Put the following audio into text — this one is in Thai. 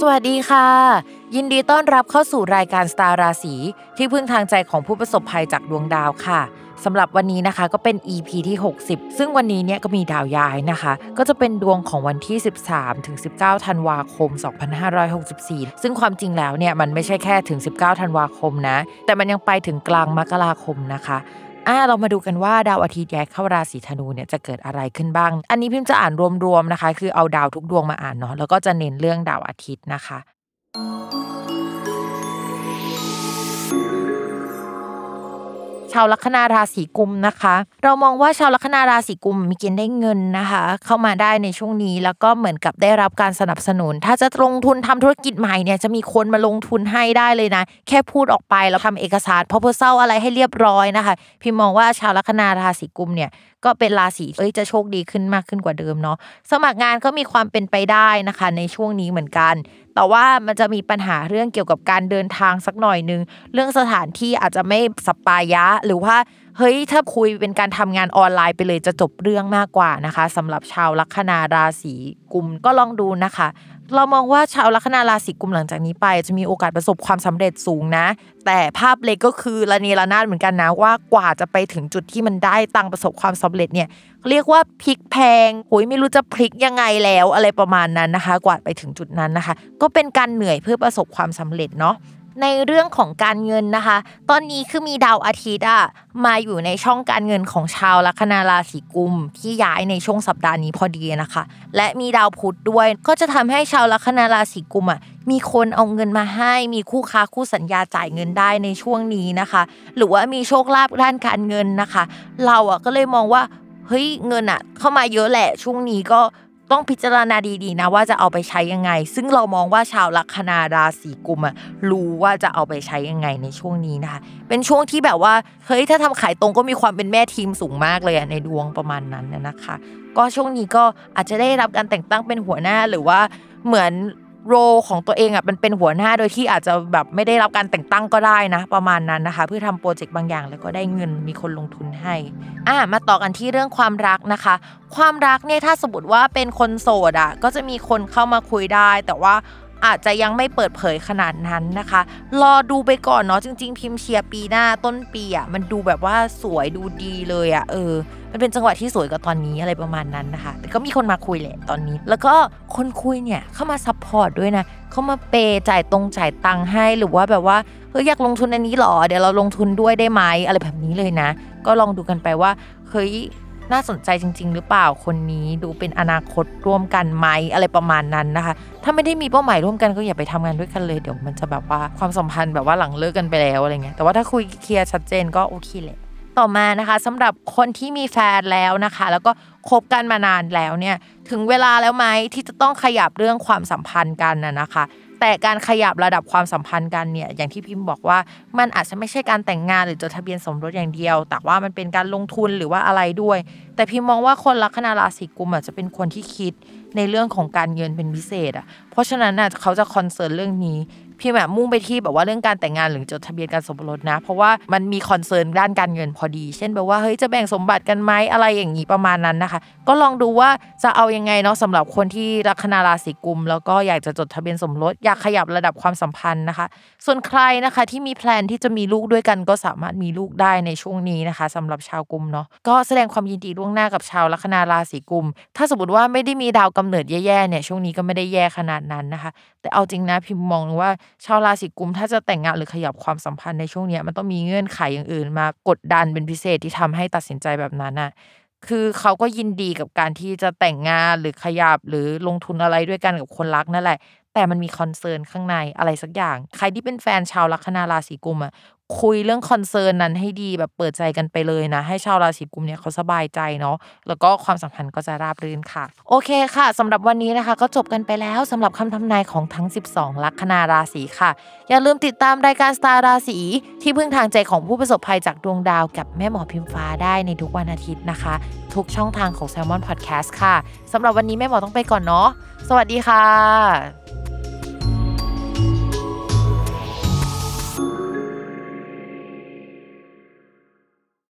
สวัสดีค่ะ ยินดีต้อนรับเข้าสู่รายการสตาร์ราศีที่พึ่งทางใจของผู้ประสบภัยจากดวงดาวค่ะสำหรับวันนี้นะคะก็เป็น EP ที่ 60 ซึ่งวันนี้เนี่ยก็มีดาวย้ายนะคะ ก็จะเป็นดวงของวันที่ 13 ถึง 19 ธันวาคม 2564 ซึ่งความจริงแล้วเนี่ยมันไม่ใช่แค่ถึง 19 ธันวาคมนะ แต่มันยังไปถึงกลางมกราคมนะคะ อ่าเรามาดูกันว่าดาวอาทิตย์ย้ายเข้าราศีธนูเนี่ยจะเกิดอะไรขึ้นบ้าง อันนี้พิมพ์จะอ่านรวมๆนะคะ คือเอาดาวทุกดวงมาอ่านเนาะแล้วก็จะเน้นเรื่องดาวอาทิตย์นะคะ ชาวลัคนาราศีกุมนะคะ เรามองว่าชาวลัคนาราศีกุมมีเกณฑ์ได้เงินนะคะ เข้ามาได้ในช่วงนี้แล้วก็เหมือนกับได้รับการสนับสนุน ถ้าจะลงทุนทำธุรกิจใหม่เนี่ยจะมีคนมาลงทุนให้ได้เลยนะ แค่พูดออกไปแล้วทำเอกสารพอเพอเซาอะไรให้เรียบร้อยนะคะ พี่มองว่าชาวลัคนาราศีกุมเนี่ยก็เป็นราศีเอ้ยจะโชคดีขึ้นมากขึ้นกว่าเดิมเนาะสมัครงานก็มีความเป็นไปได้นะคะ ในช่วงนี้เหมือนกัน แต่ว่ามันจะมีปัญหาเรื่องเกี่ยวกับการเดินทางสักหน่อยนึง เรื่องสถานที่อาจจะไม่สปายะหรือว่า เฮ้ยถ้าคุยเป็นการทำงานออนไลน์ไปเลยจะจบเรื่องมากกว่านะคะสำหรับชาวลัคนาราศีกุมก็ลองดูนะคะ เรามองว่าชาวลัคนาราศีกุมหลังจากนี้ไป จะมีโอกาสประสบความสำเร็จสูงนะ แต่ภาพเล็กก็คือระเนระนาดเหมือนกันนะว่ากว่าจะไปถึงจุดที่มันได้ตังประสบความสำเร็จเนี่ยเรียกว่าพลิกแพงโอ้ยไม่รู้จะพลิกยังไงแล้วอะไรประมาณนั้นนะคะ กว่าไปถึงจุดนั้นนะคะ ก็เป็นการเหนื่อยเพื่อประสบความสำเร็จเนาะ ในเรื่องของการเงินนะคะ ตอนนี้คือมีดาวอาทิตย์อะมาอยู่ในช่องการเงินของชาวลัคนาราศีกุม ที่ย้ายในช่วงสัปดาห์นี้พอดีนะคะ และมีดาวพุธด้วย ก็จะทำให้ชาวลัคนาราศีกุมอะมีคนเอาเงินมาให้ มีคู่ค้าคู่สัญญาจ่ายเงินได้ในช่วงนี้นะคะ หรือว่ามีโชคลาภด้านการเงินนะคะ เราอะก็เลยมองว่าเฮ้ยเงินอะเข้ามาเยอะแหละช่วงนี้ก็ ต้องพิจารณาดีๆนะว่าจะเอาไปใช้ยังไง ซึ่งเรามองว่าชาวลัคนาราศีกุมอะรู้ว่าจะเอาไปใช้ยังไงในช่วงนี้นะคะ เป็นช่วงที่แบบว่าเฮ้ยถ้าทำขายตรงก็มีความเป็นแม่ทีมสูงมากเลยอะในดวงประมาณนั้นนะคะ ก็ช่วงนี้ก็อาจจะได้รับการแต่งตั้งเป็นหัวหน้าหรือว่าเหมือน โรของตัวเองอะมันเป็นหัวหน้าโดยที่อาจจะแบบไม่ได้รับการแต่งตั้งก็ได้นะ ประมาณนั้นนะคะ เพื่อทำโปรเจกต์บางอย่างแล้วก็ได้เงินมีคนลงทุนให้อะมาต่อกันที่เรื่องความรักนะคะ ความรักเนี่ยถ้าสมมติว่าเป็นคนโสดอะก็จะมีคนเข้ามาคุยได้ แต่ว่า อาจจะยังไม่เปิดเผยขนาดนั้นนะคะ รอดูไปก่อนเนาะจริง ๆ พิมพ์เชียร์ปีหน้าต้นปีอะมันดูแบบว่าสวยดูดีเลยอะเออ มันเป็นจังหวะที่สวยกว่าตอนนี้อะไรประมาณนั้นนะคะ แต่ก็มีคนมาคุยแหละตอนนี้ แล้วก็คนคุยเนี่ยเข้ามา support ด้วยนะเข้ามาเปจ่ายตรงจ่ายตังค์ให้หรือว่าแบบว่าเฮ้ยอยากลงทุนอันนี้หรอเดี๋ยวเราลงทุนด้วยได้ไหมอะไรแบบนี้เลยนะ ก็ลองดูกันไปว่าเฮ้ย น่าสนใจจริง ๆ หรือเปล่าคนนี้ดูเป็นอนาคตร่วมกันไหมอะไรประมาณนั้นนะคะ ถ้าไม่ได้มีเป้าหมายร่วมกันก็อย่าไปทำงานด้วยกันเลยเดี๋ยวมันจะแบบว่าความสัมพันธ์แบบว่าหลังเลิกกันไปแล้วอะไรเงี้ยแต่ว่าถ้าคุยเคลียร์ชัดเจนก็โอเคแหละต่อมานะคะสำหรับคนที่มีแฟนแล้วนะคะ แล้วก็คบกันมานานแล้วเนี่ยถึงเวลาแล้วไหมที่จะต้องขยับเรื่องความสัมพันธ์กันนะนะคะ แต่การขยับระดับความสัมพันธ์กันเนี่ยอย่างที่พิมพ์บอกว่า มันอาจจะไม่ใช่การแต่งงานหรือจดทะเบียนสมรสอย่างเดียว แต่ว่ามันเป็นการลงทุนหรือว่าอะไรด้วย แต่พิมพ์มองว่าคนลัคนาราศีกุมภ์อาจจะเป็นคนที่คิดในเรื่องของการเงินเป็นพิเศษอะเพราะฉะนั้นน่ะเขาจะ concern เรื่องนี้ พี่แบบมุ่งไปที่แบบว่าเรื่องการแต่งงานหรือจดทะเบียนการสมรสนะ เพราะว่ามันมี concern ด้านการเงินพอดี เช่นแบบว่าเฮ้ยจะแบ่งสมบัติกันไหมอะไรอย่างนี้ประมาณนั้นนะคะ ก็ลองดูว่าจะเอายังไงเนาะสำหรับคนที่ลัคนาราศีกุม แล้วก็อยากจะจดทะเบียนสมรสอยากขยับระดับความสัมพันธ์นะคะ ส่วนใครนะคะที่มีแพลนที่จะมีลูกด้วยกันก็สามารถมีลูกได้ในช่วงนี้นะคะสำหรับชาวกุมเนาะก็แสดงความยินดีล่วงหน้ากับชาวลัคนาราศีกุม ถ้าสมมติว่าไม่ได้มีดาวกำเนิดแย่ๆเนี่ยช่วงนี้ก็ไม่ได้แย่ขนาดนั้นนะคะ แต่เอาจริงนะพิมมองว่าชาวราศีกุมถ้าจะแต่งงานหรือขยับความสัมพันธ์ในช่วงนี้มันต้องมีเงื่อนไขอย่างอื่น มากดดันเป็นพิเศษที่ทำให้ตัดสินใจแบบนั้นน่ะคือเขาก็ยินดีกับการที่จะแต่งงานหรือขยับหรือลงทุนอะไรด้วยกันกับคนรักนั่นแหละ แต่มันมี concern ข้างในอะไรสักอย่าง ใครที่เป็นแฟนชาวลัคนาราศีกุมภ์อะคุยเรื่อง concern นั้นให้ดีแบบเปิดใจกันไปเลยนะ ให้ชาวราศีกุมภ์เนี่ยเขาสบายใจเนาะแล้วก็ความสัมพันธ์ก็จะราบรื่นค่ะ โอเคค่ะสำหรับวันนี้นะคะ ก็จบกันไปแล้วสำหรับคำทำนายของทั้ง 12 ลัคนาราศีค่ะ อย่าลืมติดตามรายการสตาร์ราศีที่พึ่งทางใจของผู้ประสบภัยจากดวงดาวกับแม่หมอพิมฟ้าได้ในทุกวันอาทิตย์นะคะ ทุกช่องทางของ Salmon Podcast ค่ะสำหรับวันนี้แม่หมอต้องไปก่อนเนาะสวัสดีค่ะ